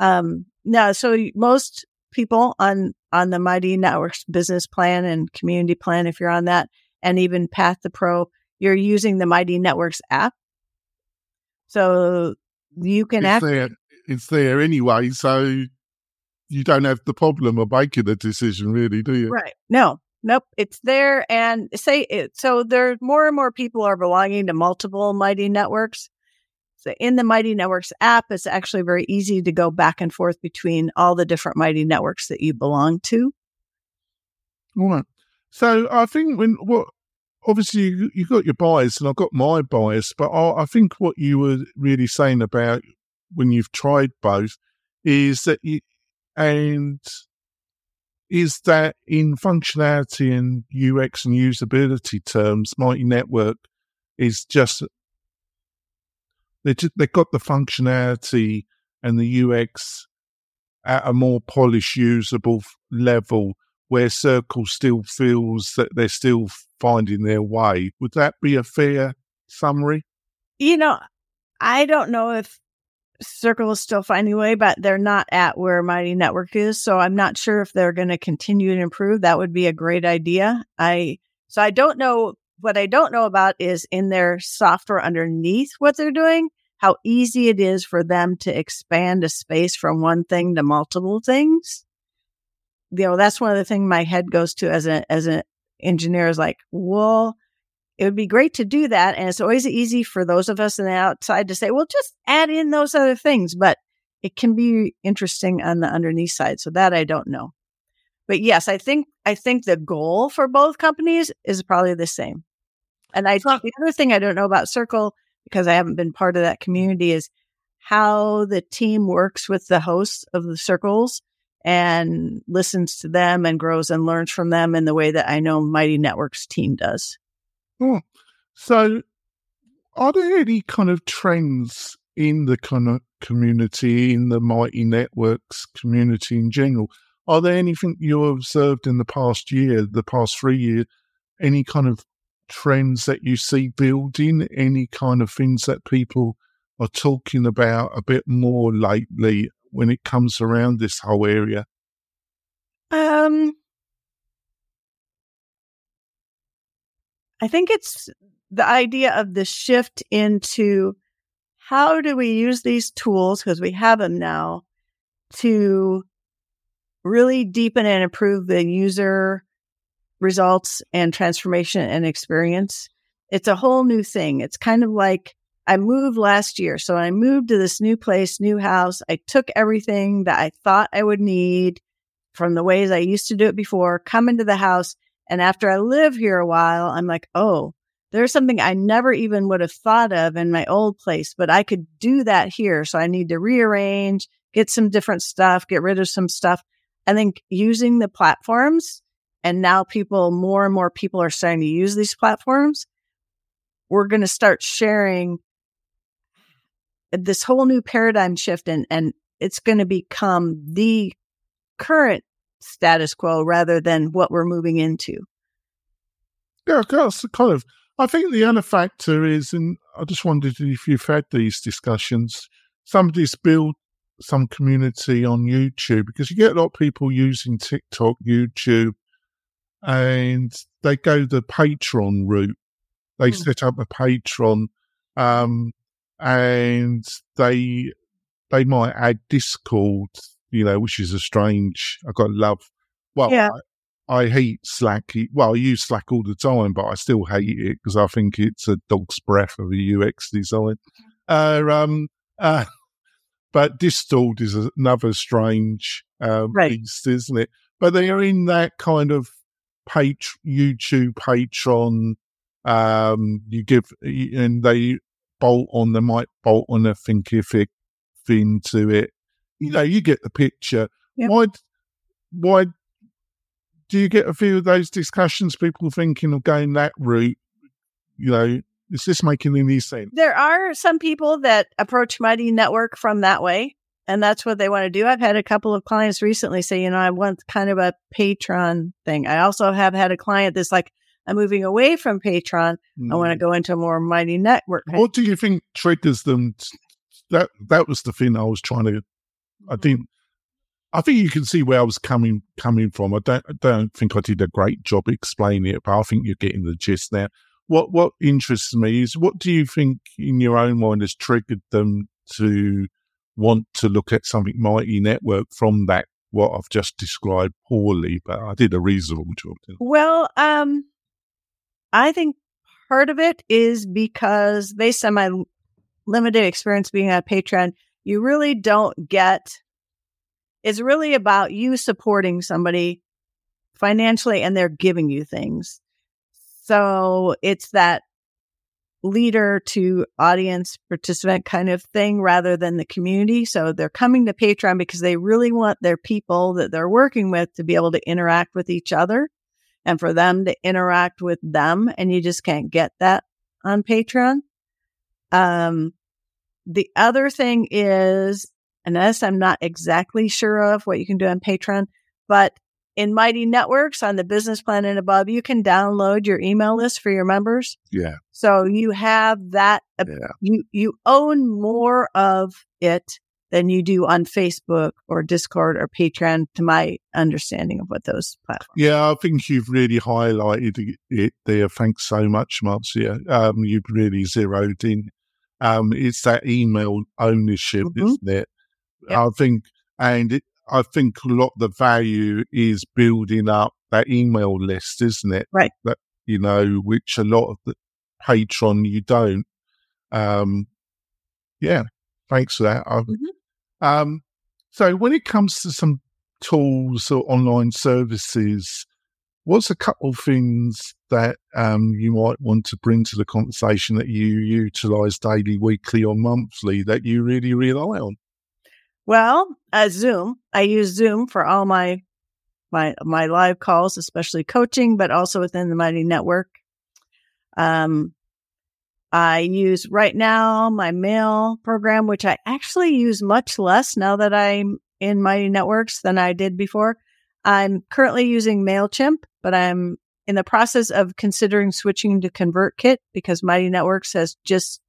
Speaker 3: Um, now, so most people on on the Mighty Networks business plan and community plan, if you're on that, and even Path the Pro, you're using the Mighty Networks app. So you can
Speaker 2: It's
Speaker 3: act.
Speaker 2: there. It's there anyway, so you don't have the problem of making a decision, really, do you?
Speaker 3: Right. No, nope. It's there. And say it. So there more and more people are belonging to multiple Mighty Networks. So in the Mighty Networks app, it's actually very easy to go back and forth between all the different Mighty Networks that you belong to.
Speaker 2: All right. So I think when what obviously you, you got your bias and I've got my bias, but I, I think what you were really saying about when you've tried both is that you and is that in functionality and UX and usability terms, Mighty Network is just they they've got the functionality and the UX at a more polished, usable level where Circle still feels that they're still finding their way. Would that be a fair summary?
Speaker 3: You know, I don't know if Circle is still finding a way, but they're not at where Mighty Network is. So I'm not sure if they're going to continue to improve. That would be a great idea. I, so I don't know. What I don't know about is in their software underneath what they're doing, how easy it is for them to expand a space from one thing to multiple things. You know, that's one of the things my head goes to as a, as an engineer is like, well, it would be great to do that. And it's always easy for those of us on the outside to say, well, just add in those other things, but it can be interesting on the underneath side. So that I don't know. But yes, I think, I think the goal for both companies is probably the same. And I, the other thing I don't know about Circle, because I haven't been part of that community is how the team works with the hosts of the circles and listens to them and grows and learns from them in the way that I know Mighty Networks team does.
Speaker 2: Oh, so are there any kind of trends in the kind of community, in the Mighty Networks community in general? Are there anything you observed in the past year, the past three years, any kind of trends that you see building, any kind of things that people are talking about a bit more lately when it comes around this whole area?
Speaker 3: Um, I think it's the idea of the shift into how do we use these tools because we have them now to really deepen and improve the user results and transformation and experience. It's a whole new thing. It's kind of like I moved last year. So I moved to this new place, new house. I took everything that I thought I would need from the ways I used to do it before, come into the house. And after I live here a while, I'm like, oh, there's something I never even would have thought of in my old place, but I could do that here. So I need to rearrange, get some different stuff, get rid of some stuff. I think using the platforms and now people, more and more people are starting to use these platforms. We're going to start sharing this whole new paradigm shift and, and it's going to become the current status quo rather than what we're moving into.
Speaker 2: Yeah, that's kind of. I think the other factor is, and I just wondered if you've had these discussions. Somebody's built some community on YouTube because you get a lot of people using TikTok, YouTube, and they go the Patreon route. They
Speaker 3: Hmm.
Speaker 2: set up a Patreon, um, and they they might add Discord, you know, which is a strange. I got love. Well,
Speaker 3: Yeah.
Speaker 2: I, I hate Slack. Well, I use Slack all the time, but I still hate it because I think it's a dog's breath of a UX design. Uh, um, uh, but Discord is another strange um,
Speaker 3: Right.
Speaker 2: beast, isn't it? But they are in that kind of pat- YouTube Patreon. Um, you give and they bolt on. They might bolt on a thinkific thing to it. You know, you get the picture.
Speaker 3: Yep.
Speaker 2: Why? Why do you get a few of those discussions? People thinking of going that route. You know, is this making any sense?
Speaker 3: There are some people that approach Mighty Network from that way. and that's what they want to do. I've had a couple of clients recently say, you know, I want kind of a Patreon thing. I also have had a client that's like, I'm moving away from Patreon. Mm. I want to go into a more mighty network.
Speaker 2: What do you think triggers them? that that was the thing I was trying to. I think. I think you can see where I was coming coming from. I don't I don't think I did a great job explaining it, but I think you're getting the gist now. What what interests me is what do you think in your own mind has triggered them to want to look at something mighty network from that what I've just described poorly, but I did a reasonable job.
Speaker 3: Well, um, I think part of it is because based on my limited experience being on Patreon, you really don't get, it's really about you supporting somebody financially and they're giving you things. So it's that leader to audience participant kind of thing rather than the community. So they're coming to Patreon because they really want their people that they're working with to be able to interact with each other and for them to interact with them. And you just can't get that on Patreon. Um, the other thing is, and this I'm not exactly sure of what you can do on Patreon, but in Mighty Networks on the business plan and above, you can download your email list for your members.
Speaker 2: Yeah.
Speaker 3: So you have that, yeah. you, you own more of it than you do on Facebook or Discord or Patreon, to my understanding of what those platforms.
Speaker 2: Yeah, I think you've really highlighted it there. Thanks so much, Marcia. Um, you've really zeroed in. Um, it's that email ownership, mm-hmm. isn't it? I think, and it, I think a lot of the value is building up that email list, isn't it?
Speaker 3: Right.
Speaker 2: That you know, which a lot of the Patreon you don't. Um, yeah, thanks for that. Mm-hmm. Um, so when it comes to some tools or online services, what's a couple of things that um, you might want to bring to the conversation that you utilize daily, weekly, or monthly that you really rely on?
Speaker 3: Well, uh, Zoom. I use Zoom for all my my my live calls, especially coaching, but also within the Mighty Network. Um, I use right now my mail program, which I actually use much less now that I'm in Mighty Networks than I did before. I'm currently using MailChimp, but I'm in the process of considering switching to ConvertKit because Mighty Networks has just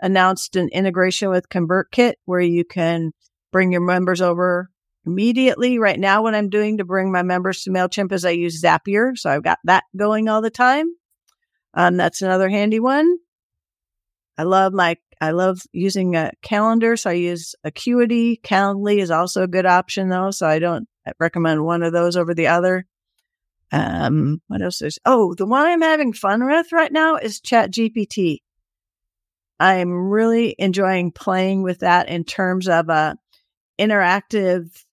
Speaker 3: announced an integration with ConvertKit where you can bring your members over immediately. Right now, what I'm doing to bring my members to MailChimp is I use Zapier. So I've got that going all the time. Um, that's another handy one. I love my, I love using a calendar. So I use Acuity. Calendly is also a good option though. So I don't recommend one of those over the other. Um, what else is, oh, the one I'm having fun with right now is Chat GPT. I'm really enjoying playing with that in terms of a interactive,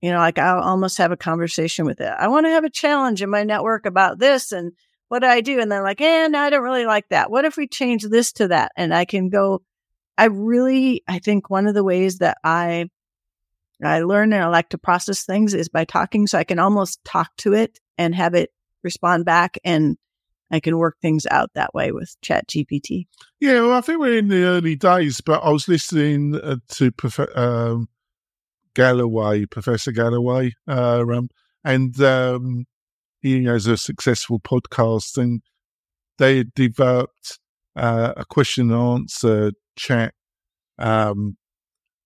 Speaker 3: you know, like I'll almost have a conversation with it. I want to have a challenge in my network about this and what do I do? And then like, eh, no, I don't really like that. What if we change this to that? And I can go, I really, I think one of the ways that I, I learn and I like to process things is by talking. So I can almost talk to it and have it respond back and I can work things out that way with Chat GPT.
Speaker 2: Yeah, well, I think we're in the early days, but I was listening uh, to Prof- um, Galloway, Professor Galloway, uh, um, and um, he has a successful podcast, and they developed uh, a question and answer chat um,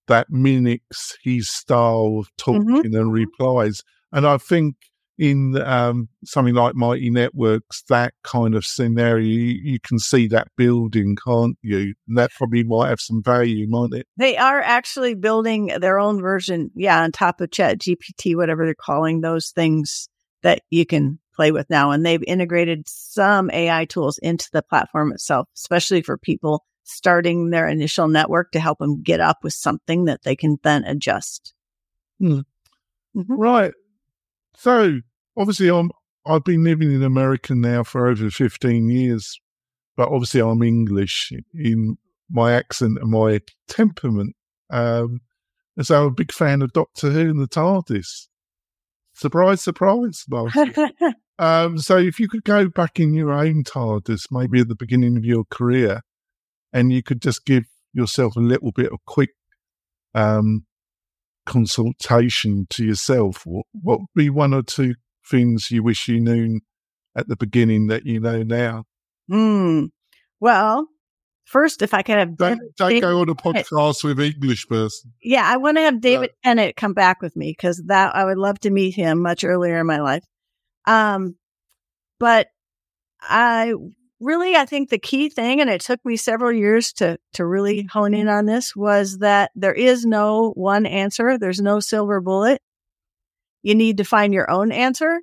Speaker 2: that mimics his style of mm-hmm. talking mm-hmm. and replies. And I think in um, something like Mighty Networks, that kind of scenario, you, you, can see that building, can't you? And that probably might have some value, might it?
Speaker 3: They are actually building their own version, yeah, on top of Chat GPT, whatever they're calling those things that you can play with now. And they've integrated some AI tools into the platform itself, especially for people starting their initial network to help them get up with something that they can then adjust.
Speaker 2: Hmm. Mm-hmm. Right. So obviously I'm I've been living in America now for over 15 years, but obviously I'm English in my accent and my temperament. Um, and so I'm a big fan of Doctor Who and the TARDIS. Surprise, surprise, um, so if you could go back in your own TARDIS, maybe at the beginning of your career, and you could just give yourself a little bit of quick um, consultation to yourself, what, what would be one or two things you wish you knew at the beginning that you know now?
Speaker 3: Hmm. Well, first, if I could have
Speaker 2: Don't,
Speaker 3: David-
Speaker 2: don't go on a podcast with English person.
Speaker 3: Yeah, I want to have David Tennant come back with me because that I would love to meet him much earlier in my life. Um, but I really, I think the key thing, and it took me several years to to really hone in on this, was that there is no one answer. There's no silver bullet. You need to find your own answer.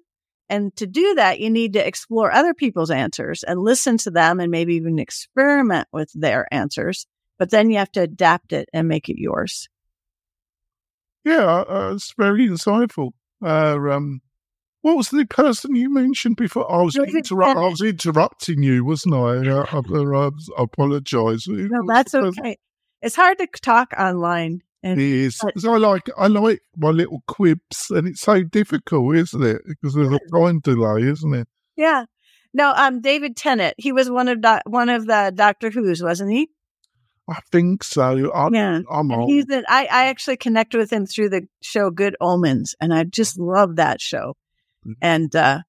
Speaker 3: And to do that, you need to explore other people's answers and listen to them and maybe even experiment with their answers. But then you have to adapt it and make it yours.
Speaker 2: Yeah, uh, it's very insightful. Uh, um, what was the person you mentioned before? I was, interrupt- I was interrupting you, wasn't I? Uh, I, I, I apologise.
Speaker 3: No, that's okay. It's hard to talk online.
Speaker 2: It
Speaker 3: And
Speaker 2: is.
Speaker 3: But-
Speaker 2: I like I like my little quibs, and it's so difficult, isn't it? Because there's a time delay, isn't it?
Speaker 3: yeah, no, um, David Tennant. He was one of doc- one of the Doctor Who's, wasn't he?
Speaker 2: I think so. I,
Speaker 3: Yeah.
Speaker 2: I'm old.
Speaker 3: he's in, I I actually connected with him through the show Good Omens, and I just love that show.
Speaker 2: Mhm.
Speaker 3: And uh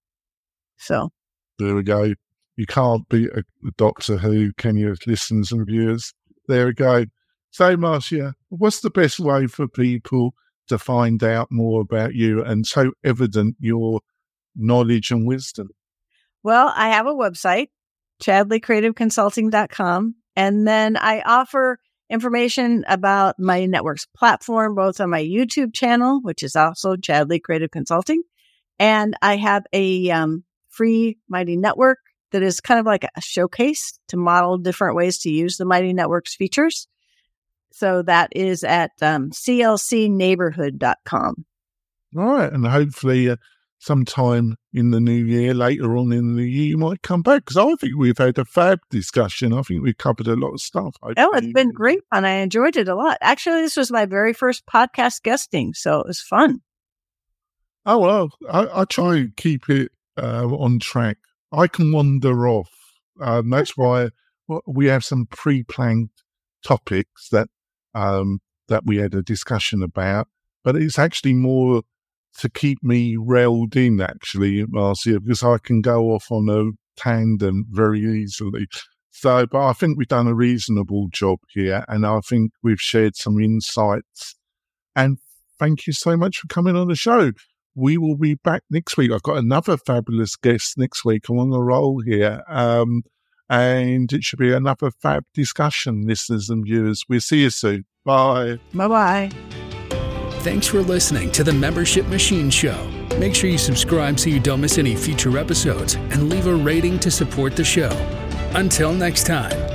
Speaker 3: so
Speaker 2: There we go. You can't beat a, a Doctor Who, can you, listeners and viewers? There we go. So, Marcia, what's the best way for people to find out more about you and so evident your knowledge and wisdom?
Speaker 3: Well, I have a website, chadlycreativeconsulting.com. And then I offer information about my network's platform, both on my YouTube channel, which is also Chadly Creative Consulting. And I have a um, free Mighty Network that is kind of like a showcase to model different ways to use the Mighty Network's features. So that is at um, clcneighborhood.com.
Speaker 2: All right. And hopefully, uh, sometime in the new year, later on in the year, you might come back because I think we've had a fab discussion. I think we've covered a lot of stuff.
Speaker 3: Oh, it's been great fun. I enjoyed it a lot. Actually, this was my very first podcast guesting, so it was fun.
Speaker 2: Oh well, I, I try and keep it uh, on track. I can wander off. Um, that's why we have some pre-planned topics that um, that we had a discussion about. But it's actually more to keep me railed in, actually, Marcia, because I can go off on a tandem very easily. So, but I think we've done a reasonable job here, and I think we've shared some insights. And thank you so much for coming on the show we will be back next week. I've got another fabulous guest next week. I'm on a roll here. Um, and it should be another fab discussion, listeners and viewers. We'll see you soon. Bye.
Speaker 3: Bye bye.
Speaker 1: Thanks for listening to the Membership Machine Show. Make sure you subscribe so you don't miss any future episodes and leave a rating to support the show. Until next time.